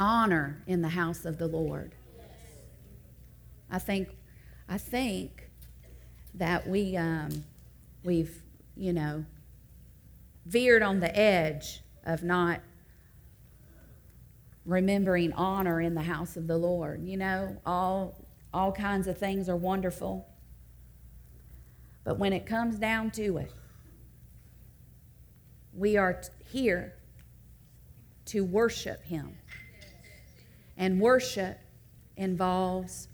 honor in the house of the Lord. I think, I think that we, um, we've, you know, veered on the edge of not remembering honor in the house of the Lord. You know, all all kinds of things are wonderful. But when it comes down to it, we are t- here to worship him. And worship involves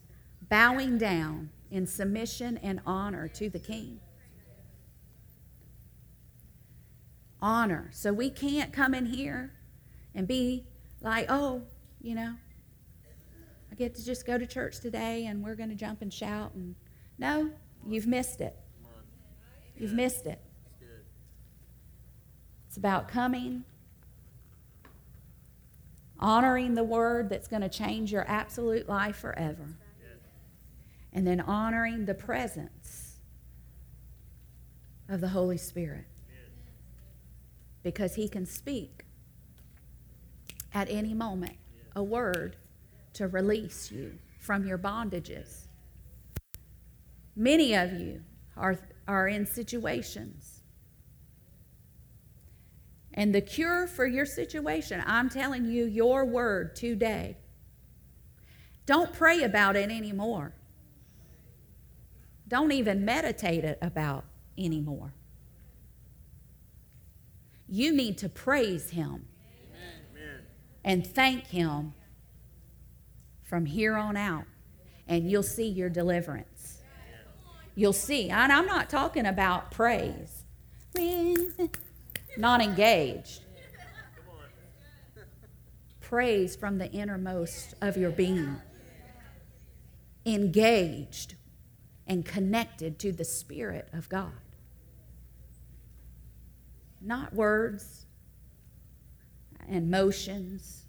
bowing down in submission and honor to the king. Honor. So we can't come in here and be like, oh, you know, I get to just go to church today and we're going to jump and shout. And no, you've missed it. You've missed it. It's about coming, honoring the word that's going to change your absolute life forever, and then honoring the presence of the Holy Spirit because He can speak at any moment a word to release you from your bondages. Many of you are, are in situations. And the cure for your situation, I'm telling you your word today. Don't pray about it anymore. Don't even meditate it about anymore. You need to praise Him and thank Him from here on out, and you'll see your deliverance. You'll see. And I'm not talking about praise, not engaged. Praise from the innermost of your being, engaged and connected to the Spirit of God. Not words, and motions,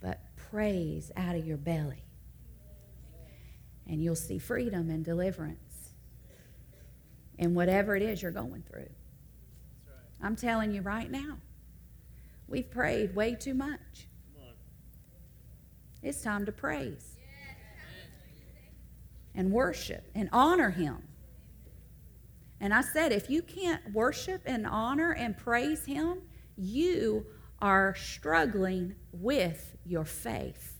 but praise out of your belly. And you'll see freedom and deliverance in whatever it is you're going through. I'm telling you right now, we've prayed way too much. It's time to praise and worship and honor Him. And I said, if you can't worship and honor and praise Him, you are struggling with your faith.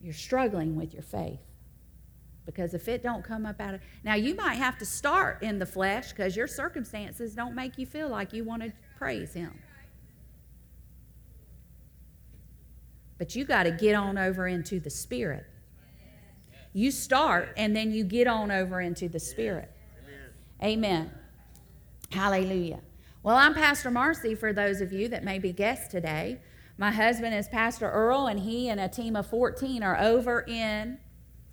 You're struggling with your faith. Because if it don't come up out of now you might have to start in the flesh because your circumstances don't make you feel like you want to praise him. But you got to get on over into the spirit. You start and then you get on over into the spirit. Amen. Hallelujah. Well, I'm Pastor Marcy for those of you that may be guests today. My husband is Pastor Earl, and he and a team of 14 are over in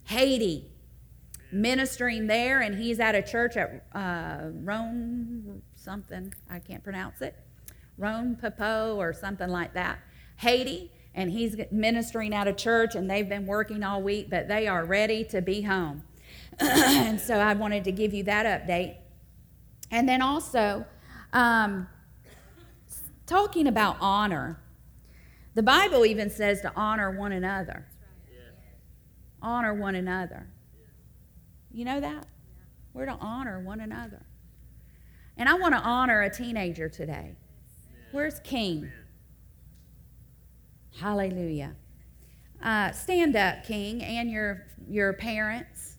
Haiti ministering there, and he's at a church at uh, Rome something, I can't pronounce it, Rome Papo or something like that, Haiti, and he's ministering at a church, and they've been working all week, but they are ready to be home. and so I wanted to give you that update. And then also, um, talking about honor, the Bible even says to honor one another. Honor one another. You know that? We're to honor one another. And I want to honor a teenager today. Where's King? Hallelujah. Uh, stand up, King, and your, your parents.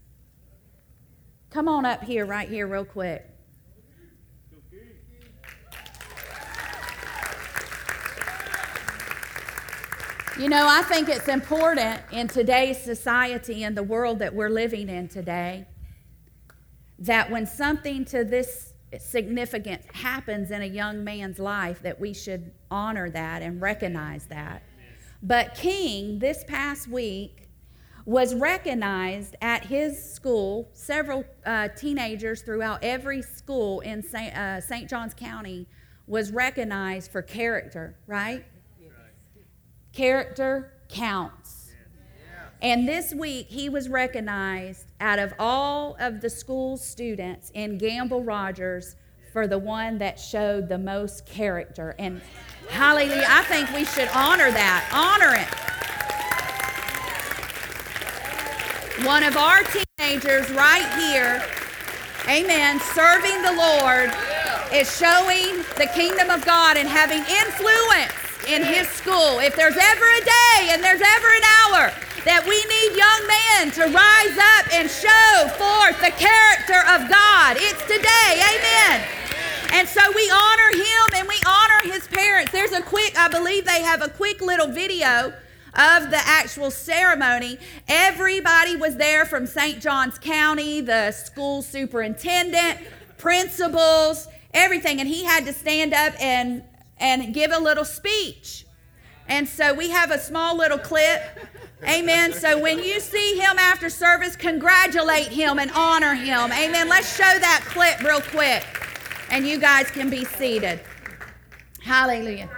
Come on up here, right here, real quick. You know, I think it's important in today's society and the world that we're living in today that when something to this significant happens in a young man's life that we should honor that and recognize that. But King this past week was recognized at his school. Several uh, teenagers throughout every school in St. Uh, St. Johns County was recognized for character, right? Character counts. And this week, he was recognized out of all of the school students in Gamble Rogers for the one that showed the most character. And hallelujah, I think we should honor that. Honor it. One of our teenagers right here, amen, serving the Lord, is showing the kingdom of God and having influence in his school. If there's ever a day and there's ever an hour that we need young men to rise up and show forth the character of God, it's today. Amen. And so we honor him and we honor his parents. There's a quick, I believe they have a quick little video of the actual ceremony. Everybody was there from St. Johns County, the school superintendent, principals, everything. And he had to stand up and and give a little speech. And so we have a small little clip. Amen. So when you see him after service, congratulate him and honor him. Amen. Let's show that clip real quick. And you guys can be seated. Hallelujah.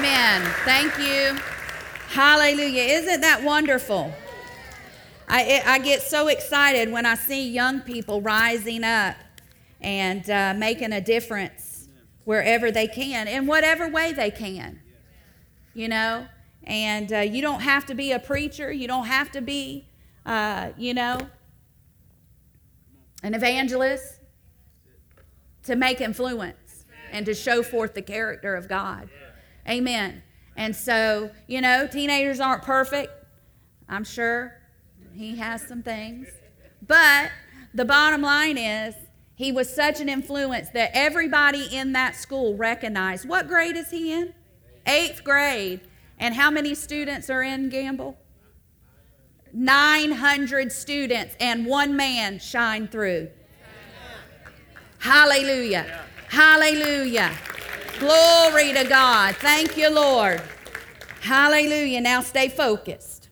Amen. Thank you. Hallelujah. Isn't that wonderful? I, I get so excited when I see young people rising up and uh, making a difference wherever they can, in whatever way they can. You know? And uh, you don't have to be a preacher, you don't have to be, uh, you know, an evangelist to make influence and to show forth the character of God. Amen. And so, you know, teenagers aren't perfect. I'm sure he has some things. But the bottom line is, he was such an influence that everybody in that school recognized. What grade is he in? Eighth grade. And how many students are in Gamble? 900 students, and one man shined through. Hallelujah. Hallelujah. Glory to God. Thank you, Lord. Hallelujah. Now stay focused.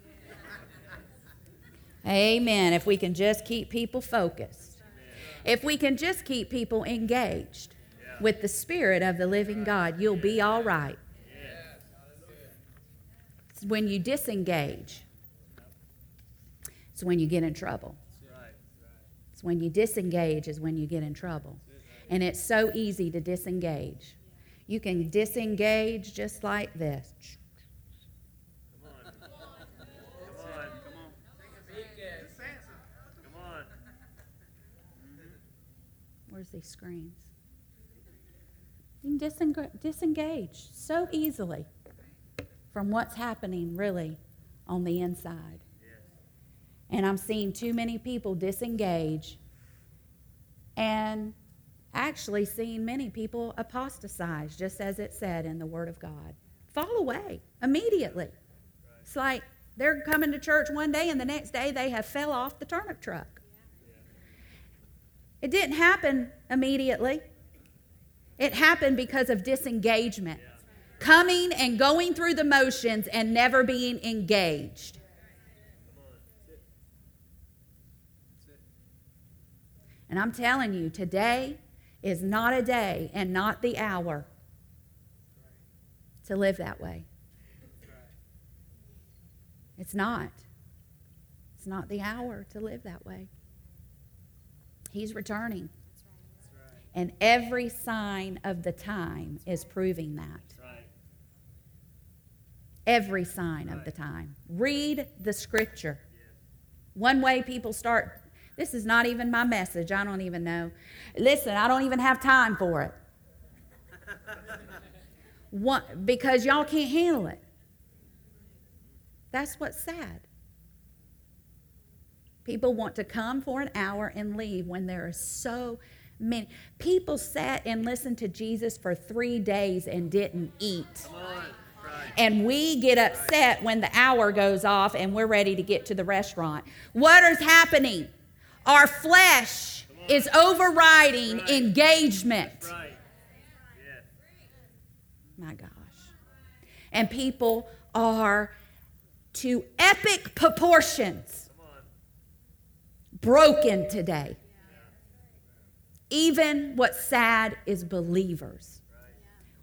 Amen. If we can just keep people focused, if we can just keep people engaged with the Spirit of the living God, you'll be all right. It's when you disengage, it's when you get in trouble. It's when you disengage, is when you get in trouble. And it's so easy to disengage. You can disengage just like this. Come on. Come on. Come on. Where's these screens? You can disengage so easily from what's happening really on the inside. And I'm seeing too many people disengage and actually seeing many people apostatize, just as it said in the Word of God. Fall away immediately. It's like they're coming to church one day and the next day they have fell off the turnip truck. It didn't happen immediately. It happened because of disengagement. Coming and going through the motions and never being engaged. And I'm telling you, today is not a day and not the hour to live that way. It's not. It's not the hour to live that way. He's returning. And every sign of the time is proving that. Every sign of the time. Read the scripture. One way people start, this is not even my message. I don't even know. Listen, I don't even have time for it. One, because y'all can't handle it. That's what's sad. People want to come for an hour and leave when there are so many. People sat and listened to Jesus for three days and didn't eat. And we get upset when the hour goes off and we're ready to get to the restaurant. What is happening? Our flesh is overriding right. engagement. Right. My gosh. And people are to epic proportions broken today. Even what's sad is believers.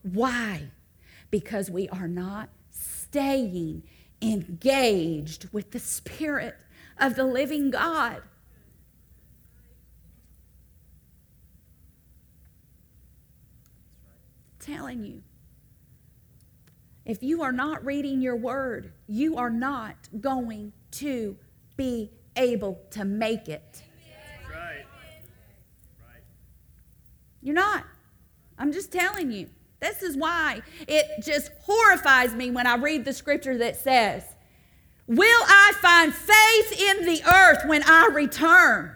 Why? Because we are not staying engaged with the Spirit of the living God. Telling you. If you are not reading your word, you are not going to be able to make it. Right. You're not. I'm just telling you. This is why it just horrifies me when I read the scripture that says, Will I find faith in the earth when I return?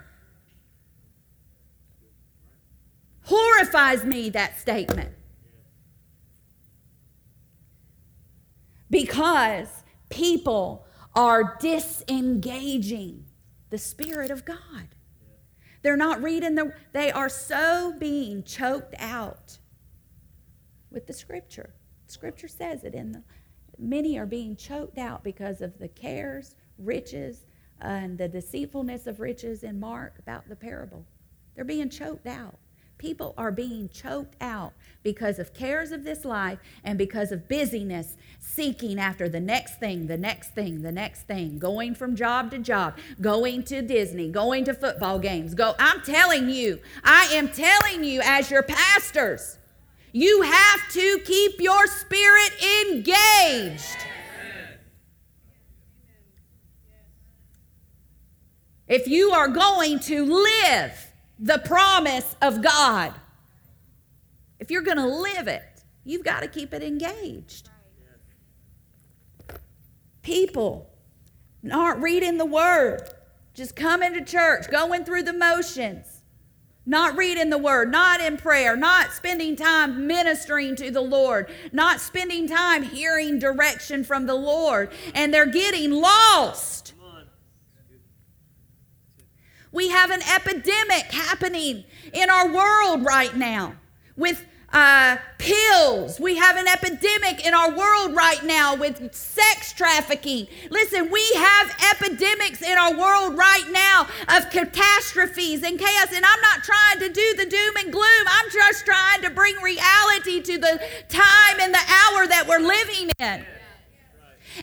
Horrifies me that statement. Because people are disengaging the Spirit of God. They're not reading the, they are so being choked out with the Scripture. Scripture says it in the, many are being choked out because of the cares, riches, and the deceitfulness of riches in Mark about the parable. They're being choked out. People are being choked out because of cares of this life and because of busyness, seeking after the next thing, the next thing, the next thing, going from job to job, going to Disney, going to football games. Go I'm telling you, I am telling you as your pastors, you have to keep your spirit engaged. If you are going to live the promise of God. If you're going to live it, you've got to keep it engaged. People aren't reading the word, just coming to church, going through the motions, not reading the word, not in prayer, not spending time ministering to the Lord, not spending time hearing direction from the Lord, and they're getting lost. We have an epidemic happening in our world right now with uh, pills. We have an epidemic in our world right now with sex trafficking. Listen, we have epidemics in our world right now of catastrophes and chaos. And I'm not trying to do the doom and gloom, I'm just trying to bring reality to the time and the hour that we're living in.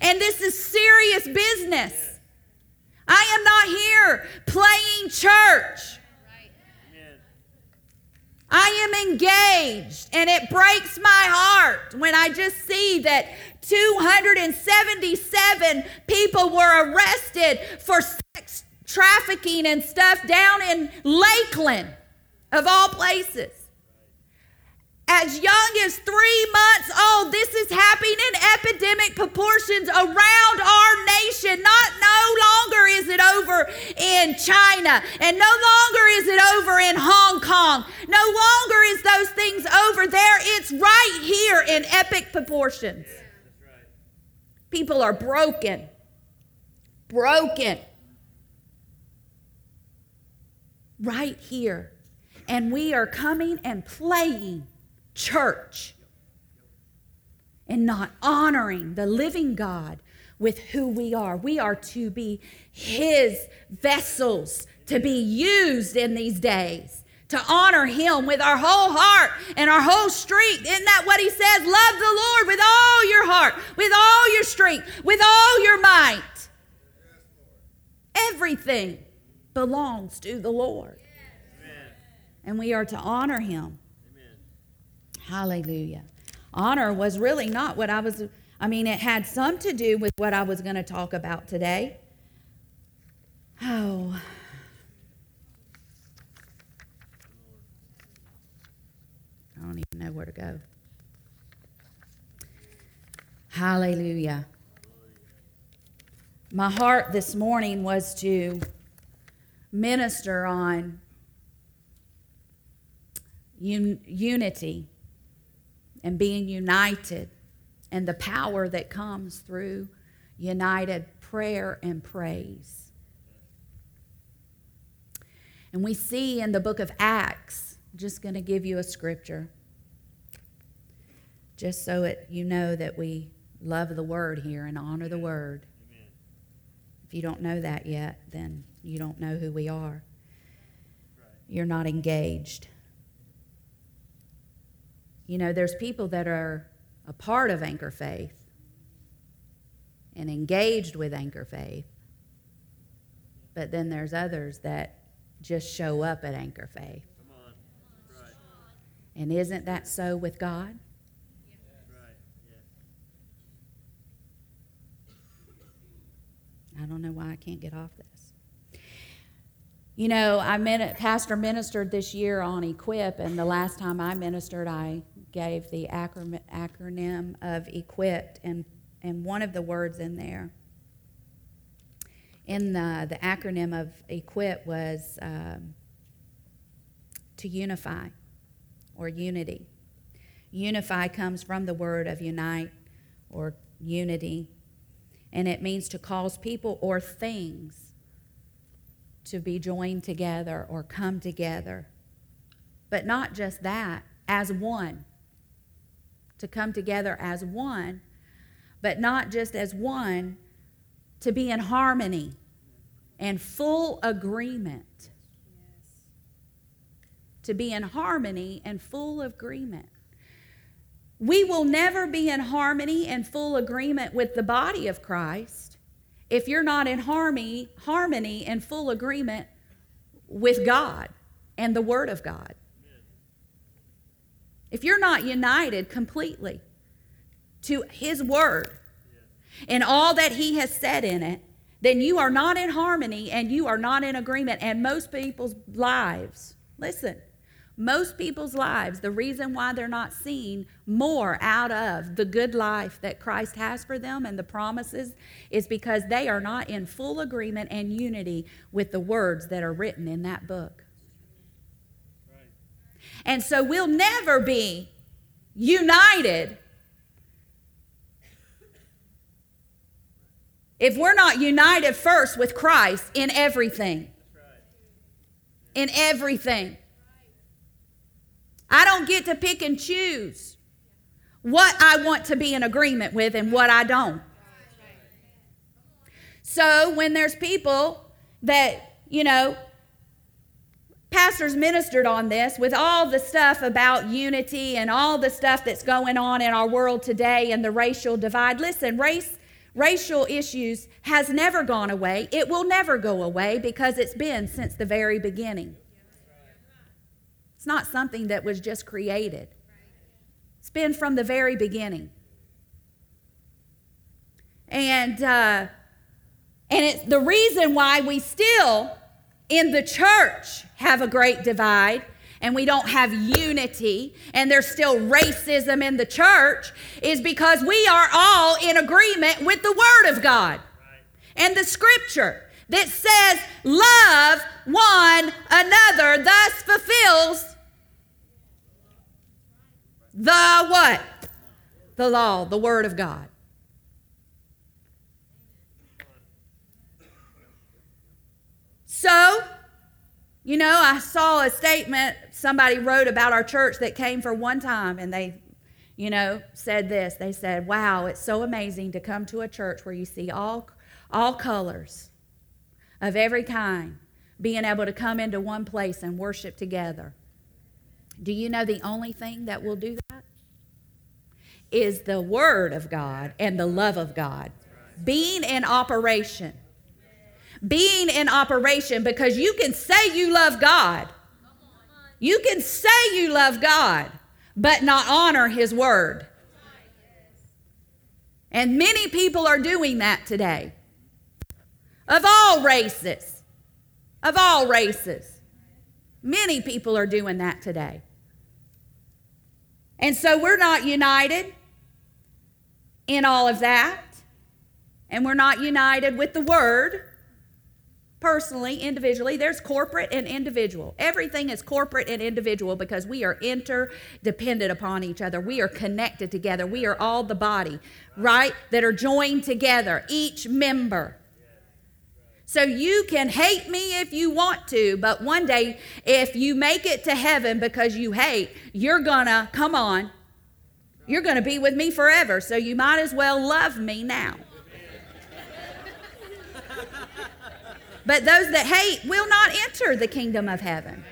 And this is serious business. I am not here playing church. I am engaged, and it breaks my heart when I just see that 277 people were arrested for sex trafficking and stuff down in Lakeland, of all places as young as three months old. This is happening in epidemic proportions around our nation. Not no longer is it over in China, and no longer is it over in Hong Kong. No longer is those things over there. It's right here in epic proportions. People are broken. Broken. Right here. And we are coming and playing church and not honoring the living God with who we are. We are to be His vessels to be used in these days to honor him with our whole heart and our whole strength. Isn't that what he says? Love the Lord with all your heart, with all your strength, with all your might. Everything belongs to the Lord. And we are to honor him. Hallelujah. Honor was really not what I was, I mean, it had some to do with what I was going to talk about today. Oh. I don't even know where to go. Hallelujah. My heart this morning was to minister on un- unity and being united and the power that comes through united prayer and praise. And we see in the book of Acts, just going to give you a scripture, just so it, you know that we love the word here and honor the word. Amen. If you don't know that yet, then you don't know who we are. Right. You're not engaged. You know, there's people that are a part of Anchor Faith and engaged with Anchor Faith, but then there's others that just show up at Anchor Faith. And isn't that so with God? I don't know why I can't get off this. You know, I pastor ministered this year on Equip, and the last time I ministered, I gave the acronym of equipped, and, and one of the words in there, in the, the acronym of equip, was um, to unify or unity. Unify comes from the word of unite or unity, and it means to cause people or things to be joined together or come together. But not just that, as one to come together as one, but not just as one, to be in harmony and full agreement. To be in harmony and full agreement. We will never be in harmony and full agreement with the body of Christ if you're not in harmony, harmony and full agreement with God and the Word of God if you're not united completely to His Word and all that He has said in it, then you are not in harmony and you are not in agreement. And most people's lives, listen, most people's lives, the reason why they're not seeing more out of the good life that Christ has for them and the promises is because they are not in full agreement and unity with the words that are written in that book. And so we'll never be united if we're not united first with Christ in everything. In everything. I don't get to pick and choose what I want to be in agreement with and what I don't. So when there's people that, you know, pastors ministered on this with all the stuff about unity and all the stuff that's going on in our world today and the racial divide. Listen, race racial issues has never gone away. It will never go away because it's been since the very beginning. It's not something that was just created. It's been from the very beginning. And uh, and it's the reason why we still in the church have a great divide and we don't have unity and there's still racism in the church is because we are all in agreement with the Word of God and the Scripture that says, Love one another, thus fulfills the what? The law, the Word of God. So, you know, I saw a statement somebody wrote about our church that came for one time and they, you know, said this. They said, Wow, it's so amazing to come to a church where you see all, all colors of every kind being able to come into one place and worship together. Do you know the only thing that will do that? Is the Word of God and the love of God being in operation. Being in operation because you can say you love God. You can say you love God, but not honor His Word. And many people are doing that today. Of all races. Of all races. Many people are doing that today. And so we're not united in all of that. And we're not united with the Word personally, individually. There's corporate and individual. Everything is corporate and individual because we are interdependent upon each other. We are connected together. We are all the body, right? That are joined together, each member. So you can hate me if you want to, but one day, if you make it to heaven because you hate, you're gonna, come on, you're gonna be with me forever. So you might as well love me now. But those that hate will not enter the kingdom of heaven.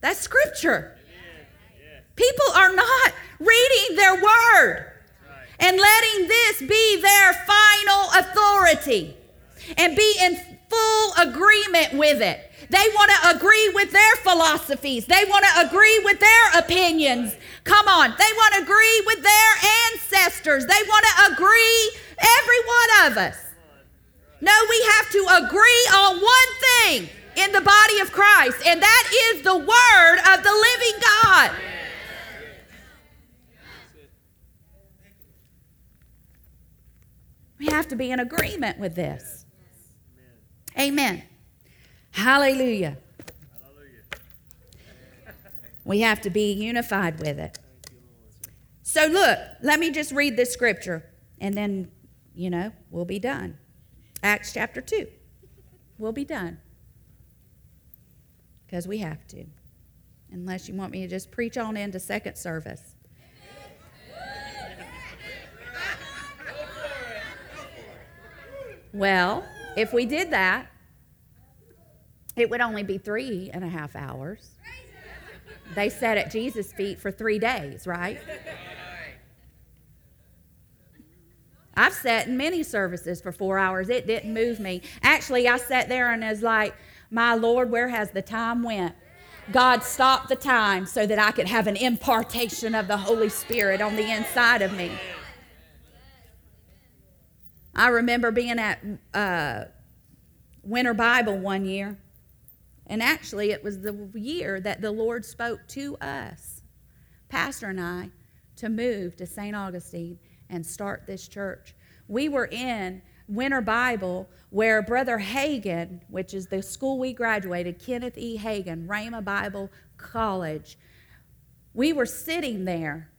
That's scripture. People are not reading their word and letting this be their final authority and be in full agreement with it. They want to agree with their philosophies. They want to agree with their opinions. Come on. They want to agree with their ancestors. They want to agree, every one of us. No, we have to agree on one thing in the body of Christ, and that is the word of the living God. We have to be in agreement with this. Amen. Hallelujah. We have to be unified with it. So, look, let me just read this scripture and then, you know, we'll be done. Acts chapter 2. We'll be done. Because we have to. Unless you want me to just preach on into second service. Well, if we did that, it would only be three and a half hours. They sat at Jesus' feet for three days, right? I've sat in many services for four hours. It didn't move me. Actually, I sat there and was like, My Lord, where has the time went? God stopped the time so that I could have an impartation of the Holy Spirit on the inside of me. I remember being at uh, Winter Bible one year, and actually, it was the year that the Lord spoke to us, Pastor and I, to move to St. Augustine and start this church. We were in Winter Bible where Brother Hagin, which is the school we graduated, Kenneth E. Hagin, Rhema Bible College, we were sitting there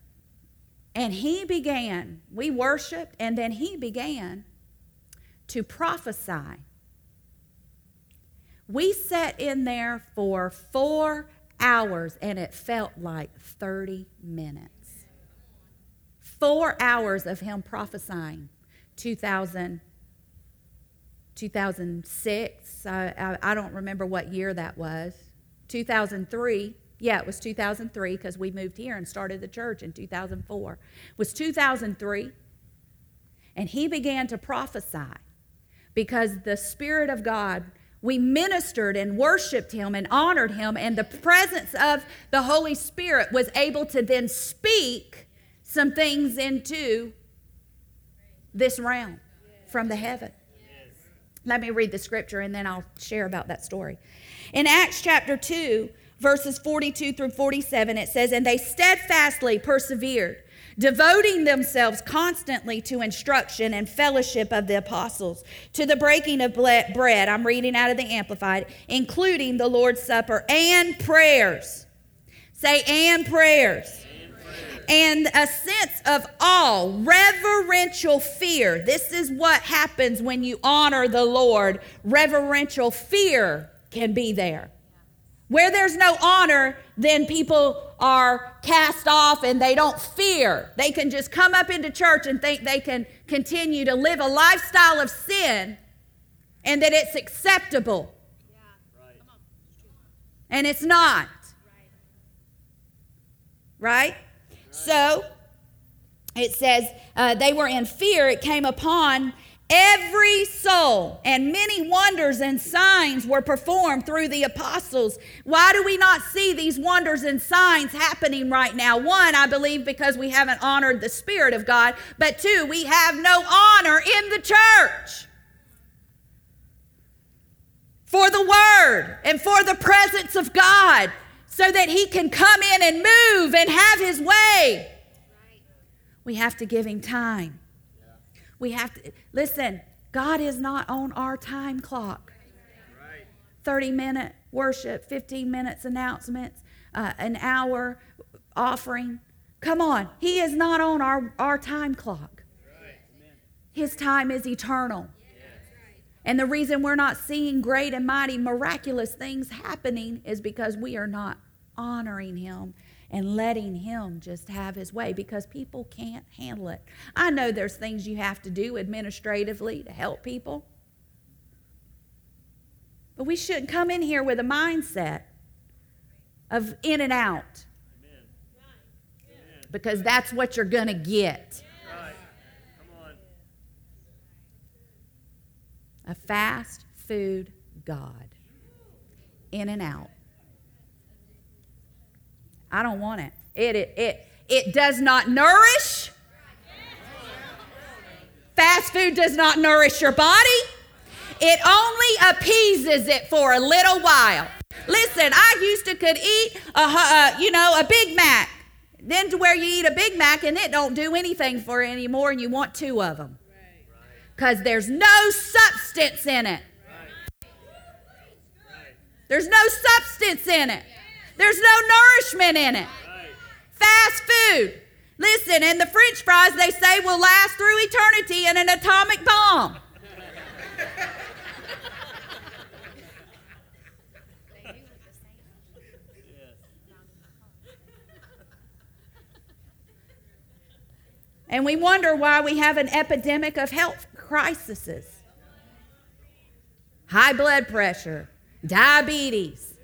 and he began, we worshiped, and then he began to prophesy. We sat in there for four hours and it felt like 30 minutes. Four hours of him prophesying 2000, 2006. I, I, I don't remember what year that was. 2003 yeah, it was 2003 because we moved here and started the church in 2004. It was 2003. And he began to prophesy because the Spirit of God, we ministered and worshiped him and honored him, and the presence of the Holy Spirit was able to then speak some things into this realm from the heaven. Let me read the scripture and then I'll share about that story. In Acts chapter 2, verses 42 through 47, it says, And they steadfastly persevered, devoting themselves constantly to instruction and fellowship of the apostles, to the breaking of bread. I'm reading out of the Amplified, including the Lord's Supper and prayers. Say, and prayers and a sense of awe, reverential fear. This is what happens when you honor the Lord. Reverential fear can be there. Where there's no honor, then people are cast off and they don't fear. They can just come up into church and think they can continue to live a lifestyle of sin and that it's acceptable. And it's not. Right? So it says uh, they were in fear. It came upon every soul, and many wonders and signs were performed through the apostles. Why do we not see these wonders and signs happening right now? One, I believe because we haven't honored the Spirit of God, but two, we have no honor in the church for the Word and for the presence of God so that He can come in and move and have His way. We have to give Him time. We have to listen, God is not on our time clock. 30 minute worship, 15 minutes announcements, uh, an hour offering. Come on, He is not on our, our time clock. His time is eternal. And the reason we're not seeing great and mighty, miraculous things happening is because we are not honoring Him and letting Him just have His way because people can't handle it. I know there's things you have to do administratively to help people, but we shouldn't come in here with a mindset of in and out because that's what you're going to get. A fast food God. In and out. I don't want it. It, it, it, it does not nourish. Fast food does not nourish your body. It only appeases it for a little while. Listen, I used to could eat a, uh, you know, a Big Mac. Then to where you eat a Big Mac and it don't do anything for anymore and you want two of them. Because there's no substance in it. There's no substance in it. There's no nourishment in it. Fast food. Listen, and the french fries they say will last through eternity in an atomic bomb. and we wonder why we have an epidemic of health crises high blood pressure, diabetes,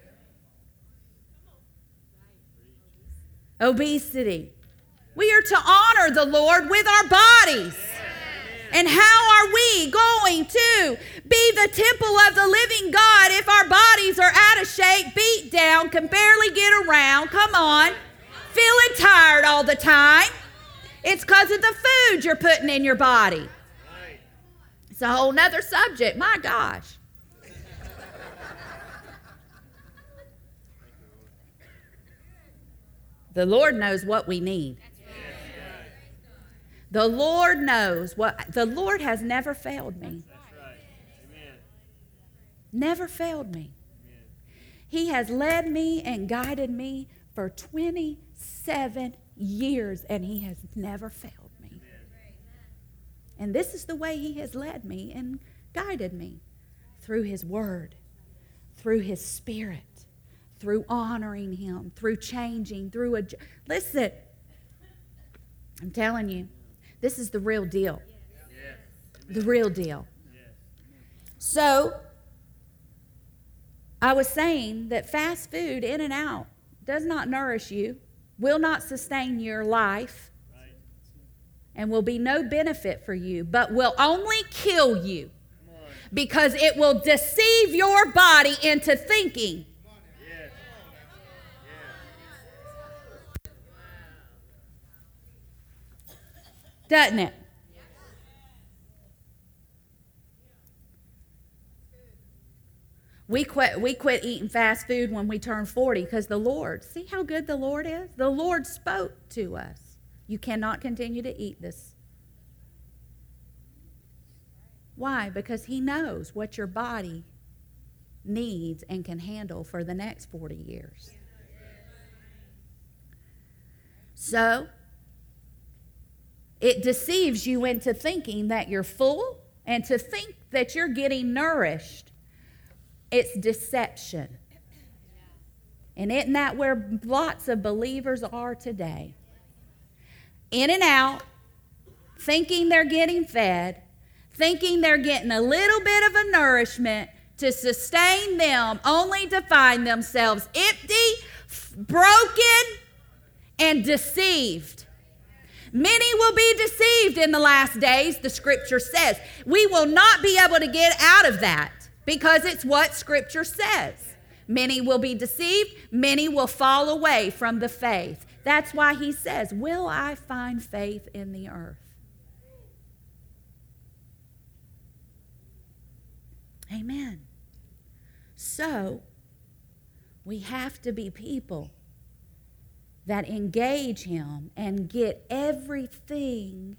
obesity. We are to honor the Lord with our bodies. And how are we going to be the temple of the living God if our bodies are out of shape, beat down, can barely get around? Come on. Feeling tired all the time. It's because of the food you're putting in your body. It's a whole nother subject. My gosh. The Lord knows what we need. The Lord knows what the Lord has never failed me. Never failed me. He has led me and guided me for 27 years and he has never failed. And this is the way he has led me and guided me through his word, through his spirit through honoring Him, through changing, through a. Listen, I'm telling you, this is the real deal. The real deal. So, I was saying that fast food, in and out, does not nourish you, will not sustain your life, and will be no benefit for you, but will only kill you because it will deceive your body into thinking doesn't it? We quit, we quit eating fast food when we turned 40 because the Lord, see how good the Lord is? The Lord spoke to us. You cannot continue to eat this. Why? Because He knows what your body needs and can handle for the next 40 years. So, it deceives you into thinking that you're full and to think that you're getting nourished. It's deception. And isn't that where lots of believers are today? In and out, thinking they're getting fed, thinking they're getting a little bit of a nourishment to sustain them, only to find themselves empty, broken, and deceived. Many will be deceived in the last days, the scripture says. We will not be able to get out of that because it's what scripture says. Many will be deceived, many will fall away from the faith. That's why he says, Will I find faith in the earth? Amen. So, we have to be people that engage Him and get everything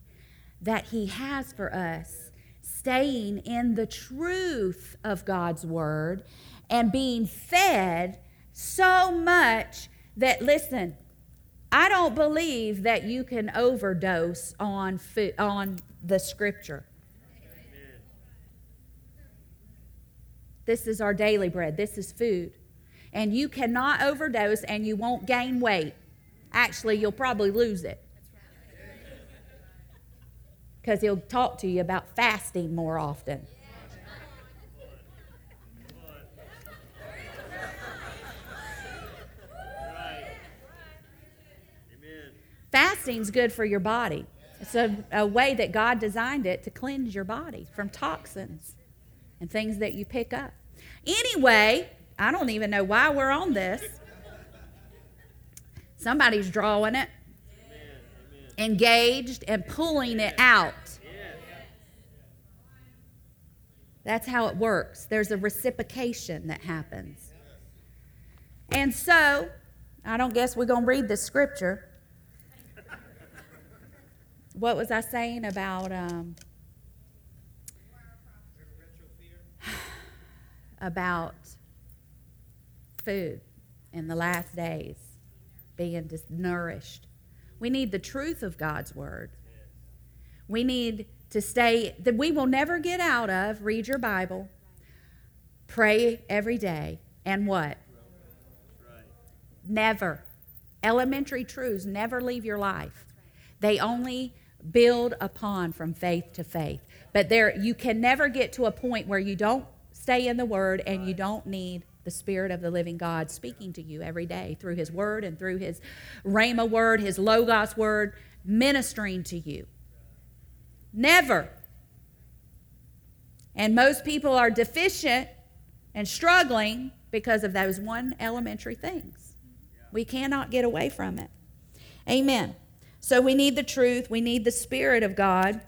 that He has for us, staying in the truth of God's Word and being fed so much that, listen, I don't believe that you can overdose on, food, on the Scripture. This is our daily bread. This is food. And you cannot overdose and you won't gain weight. Actually, you'll probably lose it. Because he'll talk to you about fasting more often. Fasting's good for your body. It's a, a, way that God designed it to cleanse your body from toxins and things that you pick up. Anyway, I don't even know why we're on this. Somebody's drawing it, engaged, and pulling it out. That's how it works. There's a reciprocation that happens. And so, I don't guess we're going to read the scripture. What was I saying about um, about food in the last days? being nourished. We need the truth of God's word. We need to stay that we will never get out of read your Bible, pray every day, and what? Never. Elementary truths never leave your life. They only build upon from faith to faith. But there you can never get to a point where you don't stay in the word and you don't need the Spirit of the living God speaking to you every day through His Word and through His Rhema Word, His Logos Word, ministering to you. Never. And most people are deficient and struggling because of those one elementary things. We cannot get away from it. Amen. So we need the truth, we need the Spirit of God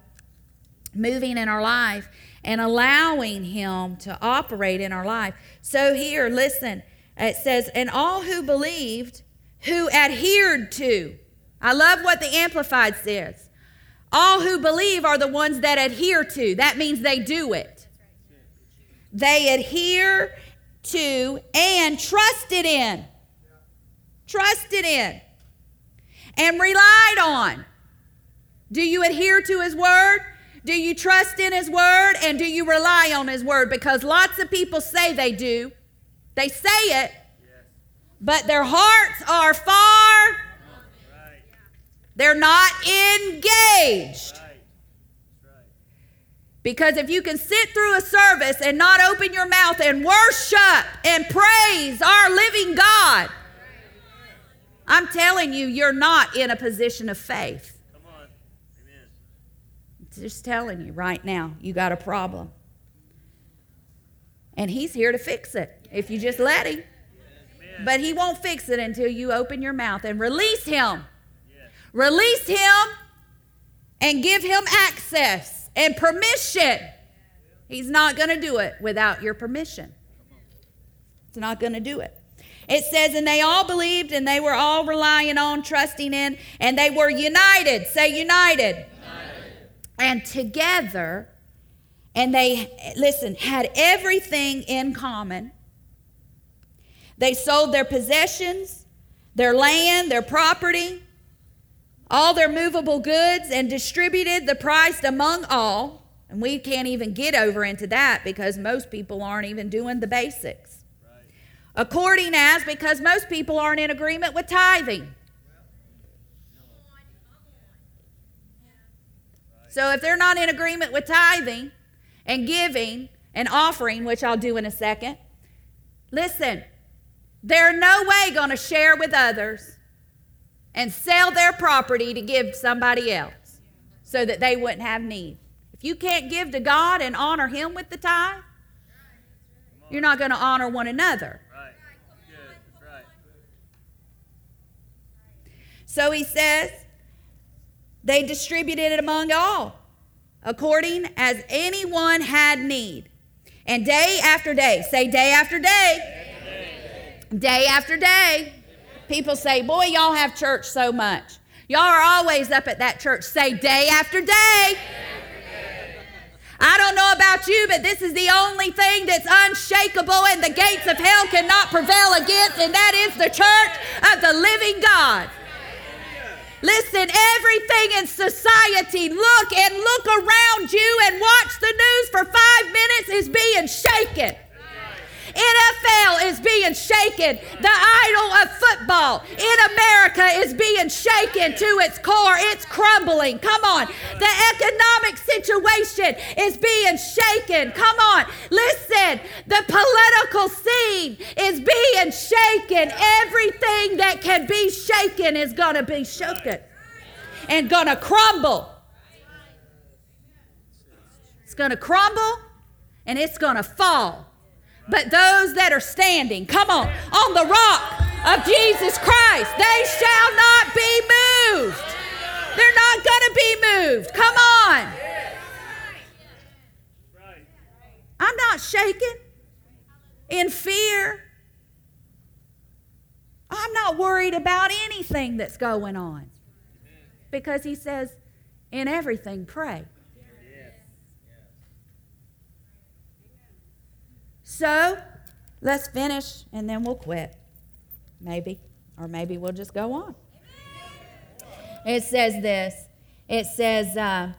moving in our life and allowing Him to operate in our life. So here, listen, it says, and all who believed, who adhered to. I love what the Amplified says. All who believe are the ones that adhere to. That means they do it. They adhere to and trusted in. Trusted in. And relied on. Do you adhere to his word? Do you trust in His Word and do you rely on His Word? Because lots of people say they do. They say it, but their hearts are far. They're not engaged. Because if you can sit through a service and not open your mouth and worship and praise our living God, I'm telling you, you're not in a position of faith. Come on. Amen. Just telling you right now, you got a problem. And he's here to fix it if you just let him. But he won't fix it until you open your mouth and release him. Release him and give him access and permission. He's not going to do it without your permission. He's not going to do it. It says, and they all believed and they were all relying on, trusting in, and they were united. Say united and together, and they, listen, had everything in common. They sold their possessions, their land, their property, all their movable goods, and distributed the price among all. And we can't even get over into that because most people aren't even doing the basics. According as, because most people aren't in agreement with tithing. So if they're not in agreement with tithing, and giving and offering, which I'll do in a second, listen, they're no way going to share with others and sell their property to give somebody else so that they wouldn't have need. If you can't give to God and honor Him with the tithe, you're not going to honor one another. Right. Good. That's right. So he says, they distributed it among all, according as anyone had need. And day after day, say day after day, day after day. People say, Boy, y'all have church so much. Y'all are always up at that church. Say day after day. I don't know about you, but this is the only thing that's unshakable and the gates of hell cannot prevail against, and that is the church of the living God. Listen, everything in society, look and look around you and watch the news for five minutes is being shaken. NFL is being shaken. The idol of football in America is being shaken to its core. It's crumbling. Come on. The economic situation is being shaken. Come on. Listen. The political scene is being shaken. Everything that can be shaken is going to be shaken and going to crumble. It's going to crumble and it's going to fall. But those that are standing, come on, on the rock of Jesus Christ, they shall not be moved. They're not going to be moved. Come on. I'm not shaken in fear. I'm not worried about anything that's going on. Because he says, in everything, pray. So let's finish and then we'll quit. Maybe. Or maybe we'll just go on. It says this it says, uh,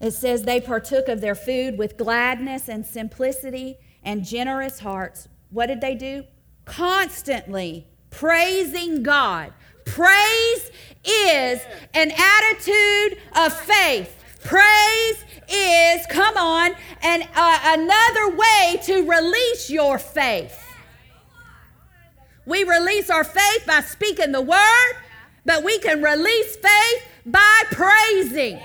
it says they partook of their food with gladness and simplicity and generous hearts. What did they do? Constantly praising God. Praise is an attitude of faith. Praise is, come on, and uh, another way to release your faith. We release our faith by speaking the word, but we can release faith by praising.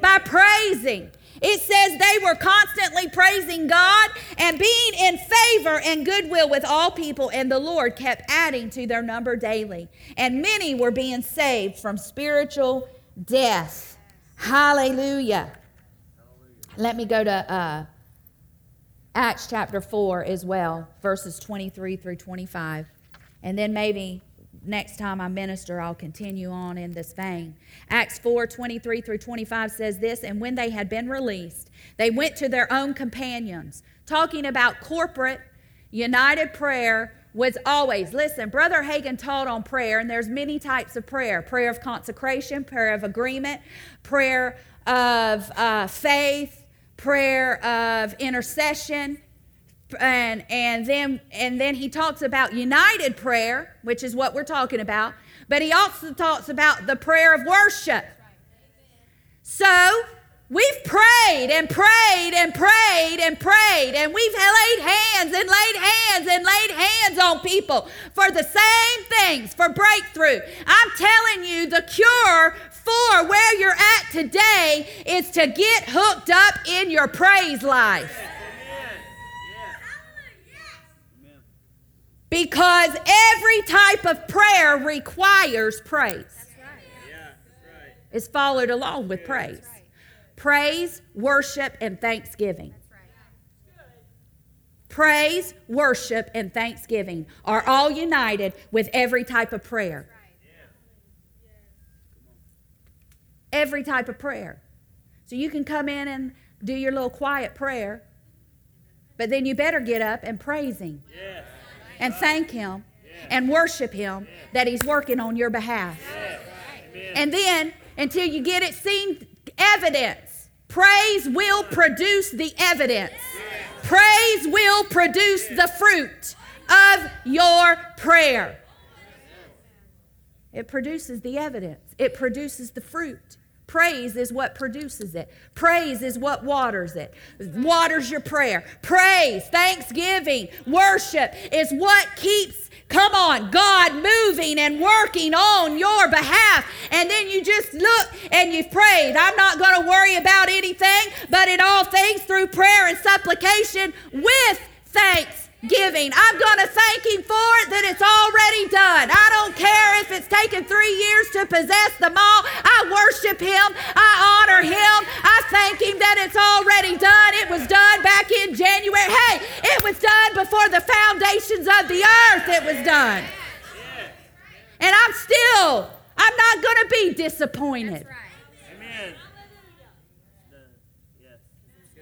By praising. It says they were constantly praising God and being in favor and goodwill with all people, and the Lord kept adding to their number daily. And many were being saved from spiritual death. Hallelujah. Let me go to uh, Acts chapter 4 as well, verses 23 through 25. And then maybe next time I minister, I'll continue on in this vein. Acts 4 23 through 25 says this And when they had been released, they went to their own companions, talking about corporate, united prayer was always listen brother Hagin taught on prayer and there's many types of prayer. Prayer of consecration prayer of agreement prayer of uh, faith prayer of intercession and and then and then he talks about united prayer which is what we're talking about but he also talks about the prayer of worship. So we've prayed and prayed and prayed and prayed and we've laid hands and laid hands and laid hands on people for the same things for breakthrough i'm telling you the cure for where you're at today is to get hooked up in your praise life Because every type of prayer requires praise. It's followed along with praise. Praise, worship, and thanksgiving. Praise, worship, and thanksgiving are all united with every type of prayer. Every type of prayer. So you can come in and do your little quiet prayer, but then you better get up and praise Him and thank Him and worship Him that He's working on your behalf. And then, until you get it seen evidence, praise will produce the evidence. Praise will produce the fruit of your prayer. It produces the evidence, it produces the fruit. Praise is what produces it. Praise is what waters it. Waters your prayer. Praise, thanksgiving, worship is what keeps, come on, God moving and working on your behalf. And then you just look and you've prayed. I'm not going to worry about anything, but in all things through prayer and supplication with thanks giving. I'm going to thank Him for it that it's already done. I don't care if it's taken three years to possess them all. I worship Him. I honor Him. I thank Him that it's already done. It was done back in January. Hey, it was done before the foundations of the earth. It was done. And I'm still, I'm not going to be disappointed. Amen.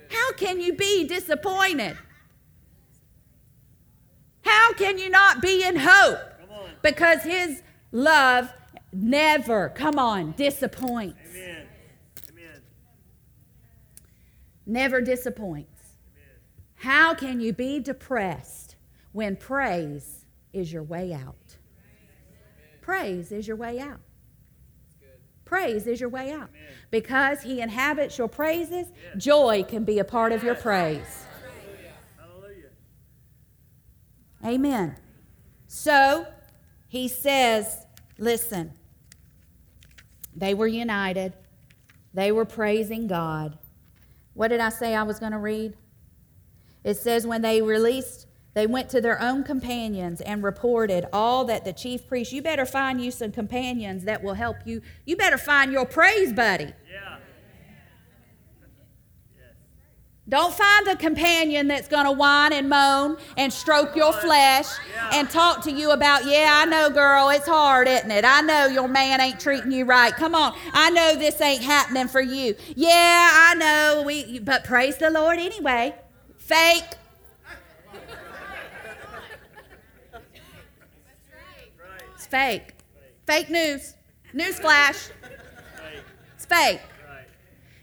How can you be disappointed? How can you not be in hope? Because his love never, come on, disappoints. Amen. Amen. Never disappoints. How can you be depressed when praise is your way out? Praise is your way out. Praise is your way out. Because he inhabits your praises, joy can be a part of your praise. Hallelujah. Amen. So he says, listen, they were united, they were praising God. What did I say I was going to read? It says, when they released, they went to their own companions and reported all that the chief priest. You better find you some companions that will help you. You better find your praise buddy. Yeah. Don't find the companion that's going to whine and moan and stroke your flesh and talk to you about, yeah, I know, girl, it's hard, isn't it? I know your man ain't treating you right. Come on. I know this ain't happening for you. Yeah, I know. We, but praise the Lord anyway. Fake. Fake. Fake news. News flash. It's fake.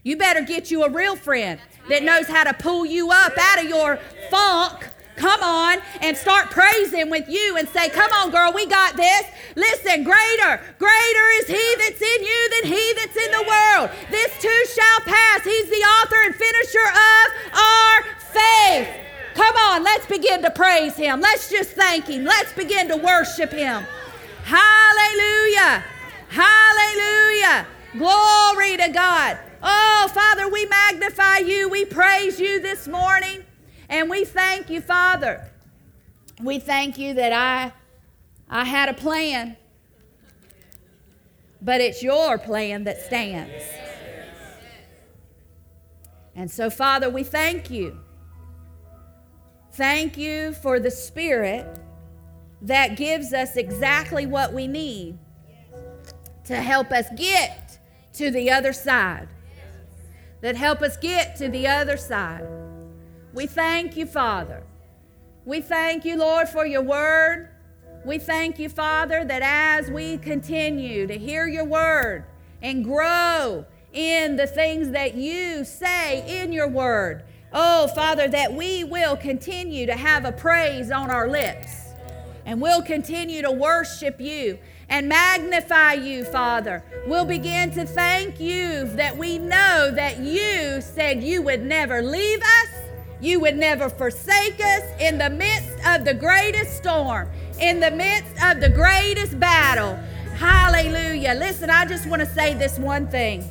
You better get you a real friend that knows how to pull you up out of your funk. Come on and start praising with you and say, Come on, girl, we got this. Listen, greater, greater is he that's in you than he that's in the world. This too shall pass. He's the author and finisher of our faith. Come on, let's begin to praise him. Let's just thank him. Let's begin to worship him. Hallelujah. Hallelujah. Glory to God. Oh, Father, we magnify you. We praise you this morning. And we thank you, Father. We thank you that I I had a plan. But it's your plan that stands. And so, Father, we thank you. Thank you for the Spirit that gives us exactly what we need to help us get to the other side. That help us get to the other side. We thank you, Father. We thank you, Lord, for your word. We thank you, Father, that as we continue to hear your word and grow in the things that you say in your word, oh, Father, that we will continue to have a praise on our lips and we'll continue to worship you and magnify you, Father. We'll begin to thank you that we know that you said you would never leave us, you would never forsake us in the midst of the greatest storm, in the midst of the greatest battle. Hallelujah. Listen, I just want to say this one thing.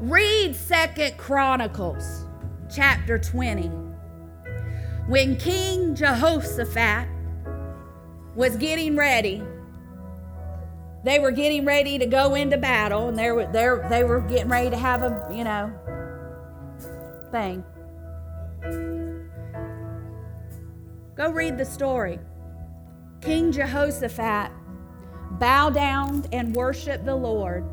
Read Second Chronicles chapter 20. When King Jehoshaphat was getting ready, they were getting ready to go into battle, and they were, they they were getting ready to have a, you know, thing. Go read the story. King Jehoshaphat bowed down and worshiped the Lord.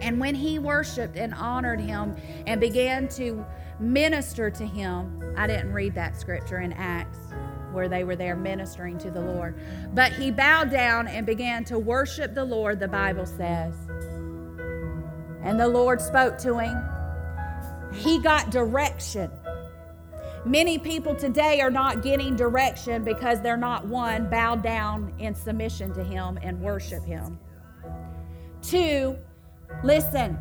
And when he worshiped and honored him and began to minister to him, I didn't read that scripture in Acts where they were there ministering to the Lord. But he bowed down and began to worship the Lord, the Bible says. And the Lord spoke to him. He got direction. Many people today are not getting direction because they're not one, bowed down in submission to Him and worship Him. Two, Listen,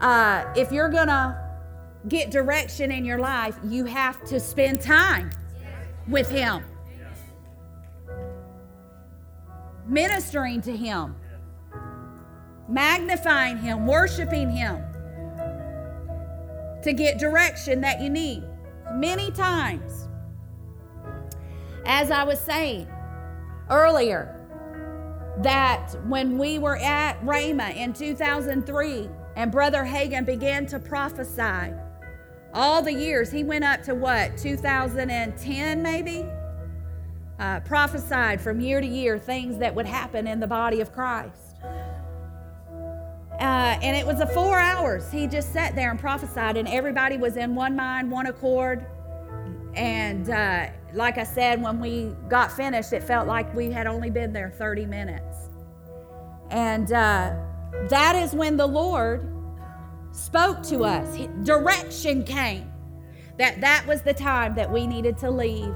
uh, if you're going to get direction in your life, you have to spend time with Him, ministering to Him, magnifying Him, worshiping Him. To get direction that you need. Many times, as I was saying earlier, that when we were at Rhema in 2003 and Brother Hagin began to prophesy, all the years, he went up to what, 2010 maybe? Uh, prophesied from year to year things that would happen in the body of Christ. Uh, and it was a four hours. He just sat there and prophesied, and everybody was in one mind, one accord. And uh, like I said, when we got finished, it felt like we had only been there 30 minutes. And uh, that is when the Lord spoke to us. Direction came. That that was the time that we needed to leave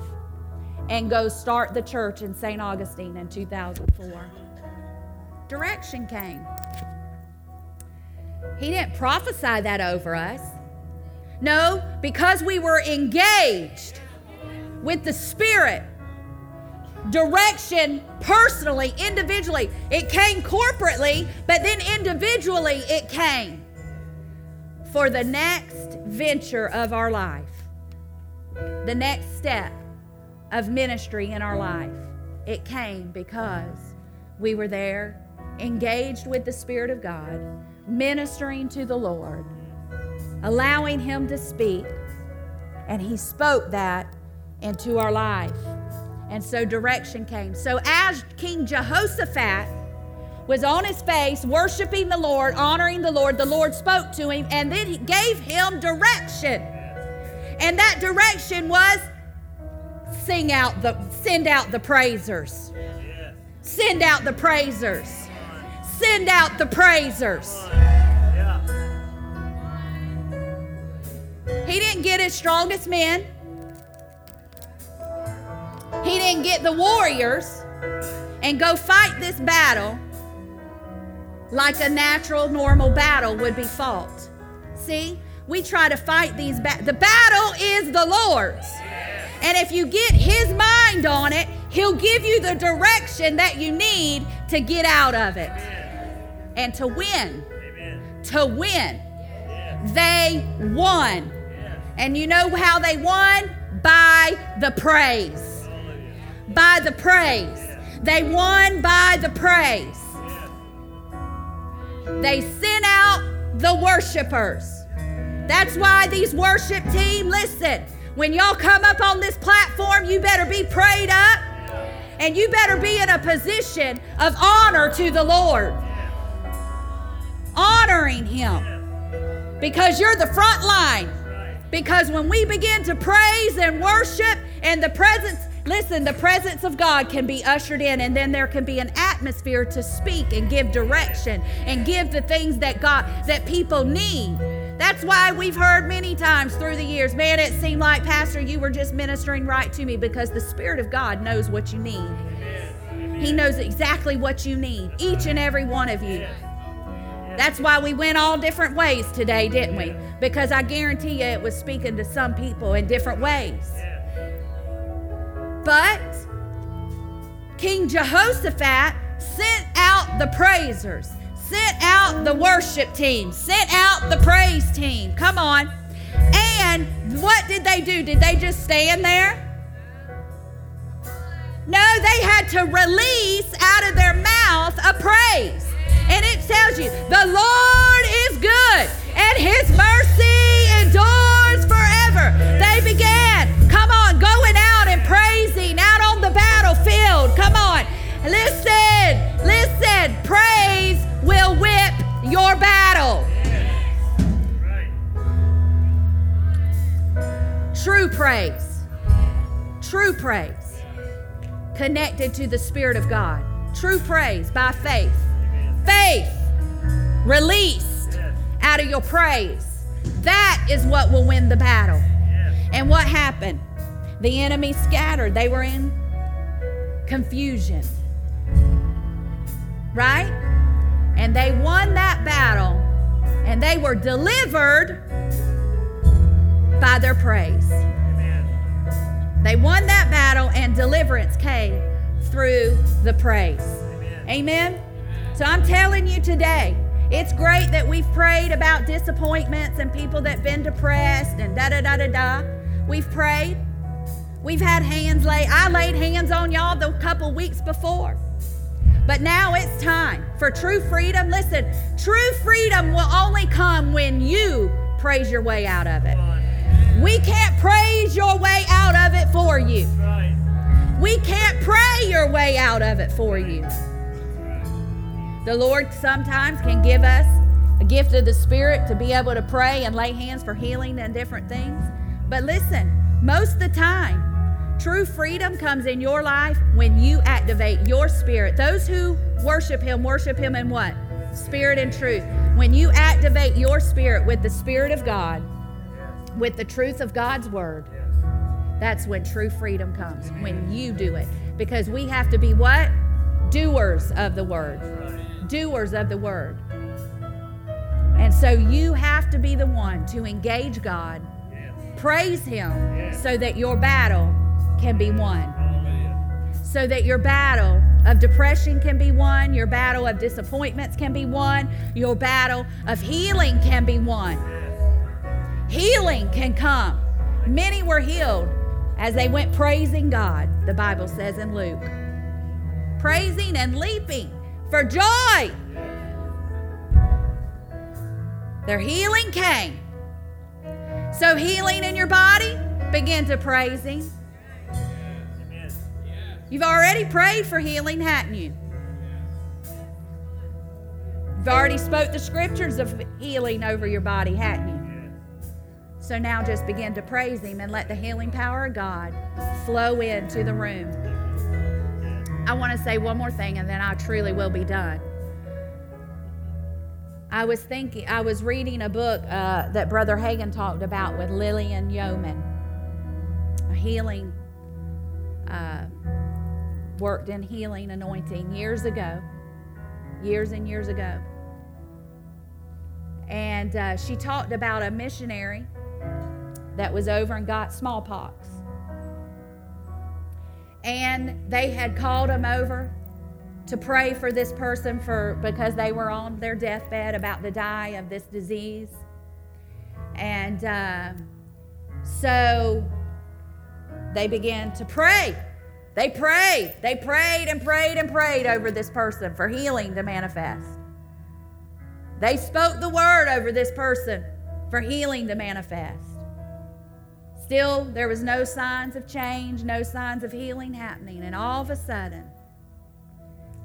and go start the church in St. Augustine in 2004. Direction came. He didn't prophesy that over us. No, because we were engaged with the Spirit. Direction personally, individually. It came corporately, but then individually it came for the next venture of our life, the next step of ministry in our life. It came because we were there, engaged with the Spirit of God, ministering to the Lord, allowing Him to speak, and He spoke that into our life. And so direction came. So as King Jehoshaphat was on his face, worshiping the Lord, honoring the Lord. The Lord spoke to him and then he gave him direction. And that direction was sing out the send out the praisers. Send out the praisers. Send out the praisers. He didn't get his strongest men. He didn't get the warriors and go fight this battle like a natural, normal battle would be fought. See, we try to fight these battles. The battle is the Lord's. And if you get His mind on it, He'll give you the direction that you need to get out of it and to win. To win. They won. And you know how they won? By the praise. By the praise. They won by the praise. They sent out the worshipers. That's why these worship team, listen, when y'all come up on this platform, you better be prayed up and you better be in a position of honor to the Lord. Honoring Him because you're the front line. Because when we begin to praise and worship and the presence, Listen, the presence of God can be ushered in, and then there can be an atmosphere to speak and give direction and give the things that God that people need. That's why we've heard many times through the years, man, it seemed like, Pastor, you were just ministering right to me because the Spirit of God knows what you need. He knows exactly what you need, each and every one of you. That's why we went all different ways today, didn't we? Because I guarantee you it was speaking to some people in different ways. But King Jehoshaphat sent out the praisers, sent out the worship team, sent out the praise team. Come on. And what did they do? Did they just stand there? No, they had to release out of their mouth a praise. And it tells you, the Lord is good and his mercy Listen, listen. Praise will whip your battle. True praise. True praise. Connected to the Spirit of God. True praise by faith. Faith released out of your praise. That is what will win the battle. And what happened? The enemy scattered. They were in confusion. Right? And they won that battle and they were delivered by their praise. Amen. They won that battle and deliverance came through the praise. Amen. Amen. So I'm telling you today, it's great that we've prayed about disappointments and people that've been depressed and da da da da da. We've prayed. We've had hands laid. I laid hands on y'all the couple weeks before. But now it's time for true freedom. Listen, true freedom will only come when you praise your way out of it. We can't praise your way out of it for you. We can't pray your way out of it for you. The Lord sometimes can give us a gift of the Spirit to be able to pray and lay hands for healing and different things. But listen, most of the time, true freedom comes in your life when you activate your spirit. Those who worship Him worship Him in what? Spirit and truth. When you activate your spirit with the Spirit of God, with the truth of God's Word, that's when true freedom comes, when you do it. Because we have to be what? Doers of the word. Doers of the word. And so you have to be the one to engage God, praise Him, so that your battle can be won. So that your battle of depression can be won, your battle of disappointments can be won, your battle of healing can be won. Healing can come. Many were healed as they went praising God, the Bible says in Luke. Praising and leaping for joy. Their healing came. So, healing in your body, begin to. Amen. You've already prayed for healing, hadn't you? You've already spoke the scriptures of healing over your body, hadn't you? So now just begin to praise Him and let the healing power of God flow into the room. I want to say one more thing and then I truly will be done. I was thinking, I was reading a book uh, that Brother Hagin talked about with Lilian Yeoman, a healing, uh, worked in healing anointing years ago, years and years ago. And uh, she talked about a missionary that was over and got smallpox. And they had called him over to pray for this person for because they were on their deathbed about to die of this disease. And uh, so they began to pray. They prayed. They prayed and prayed and prayed over this person for healing to manifest. They spoke the word over this person for healing to manifest. Still, there was no signs of change, no signs of healing happening. And all of a sudden,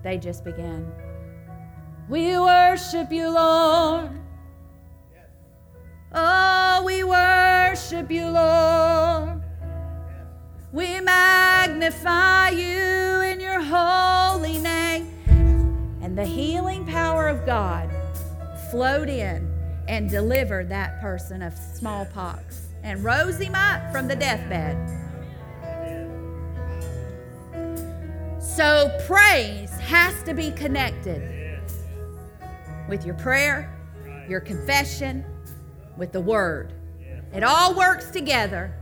they just began. We worship you, Lord. Oh, we worship you, Lord. We magnify you in your holy name. And the healing power of God flowed in and delivered that person of smallpox and rose him up from the deathbed. So, praise has to be connected with your prayer, your confession, with the word. It all works together.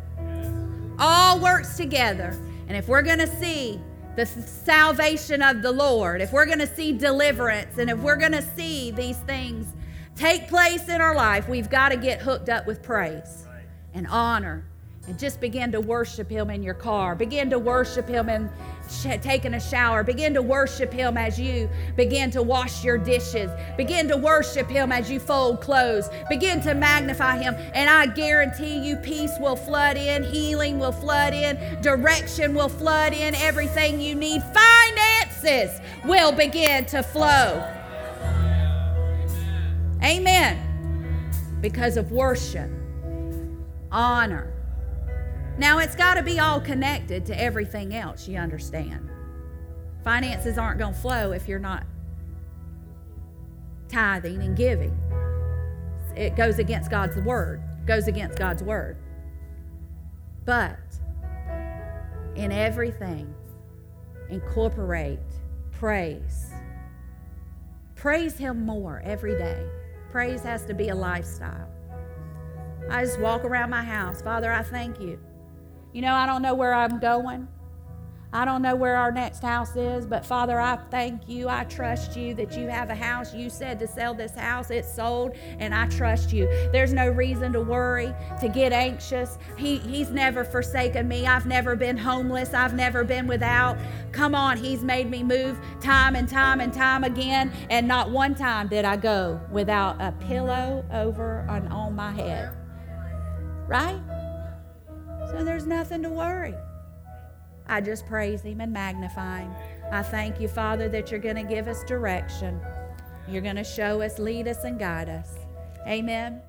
All works together. And if we're going to see the salvation of the Lord, if we're going to see deliverance, and if we're going to see these things take place in our life, we've got to get hooked up with praise and honor and just begin to worship Him in your car. Begin to worship Him in sh- taking a shower. Begin to worship Him as you begin to wash your dishes. Begin to worship Him as you fold clothes. Begin to magnify Him. And I guarantee you, peace will flood in, healing will flood in, direction will flood in, everything you need. Finances will begin to flow. Amen. Because of worship, honor. Now, it's got to be all connected to everything else, you understand. Finances aren't going to flow if you're not tithing and giving. It goes against God's word, goes against God's word. But in everything, incorporate praise. Praise Him more every day. Praise has to be a lifestyle. I just walk around my house. Father, I thank you. You know, I don't know where I'm going. I don't know where our next house is, but Father, I thank you. I trust you that you have a house. You said to sell this house, it's sold, and I trust you. There's no reason to worry, to get anxious. He, he's never forsaken me. I've never been homeless. I've never been without. Come on, He's made me move time and time and time again, and not one time did I go without a pillow over and on my head. Right? So there's nothing to worry. I just praise Him and magnify Him. I thank you, Father, that you're going to give us direction. You're going to show us, lead us, and guide us. Amen.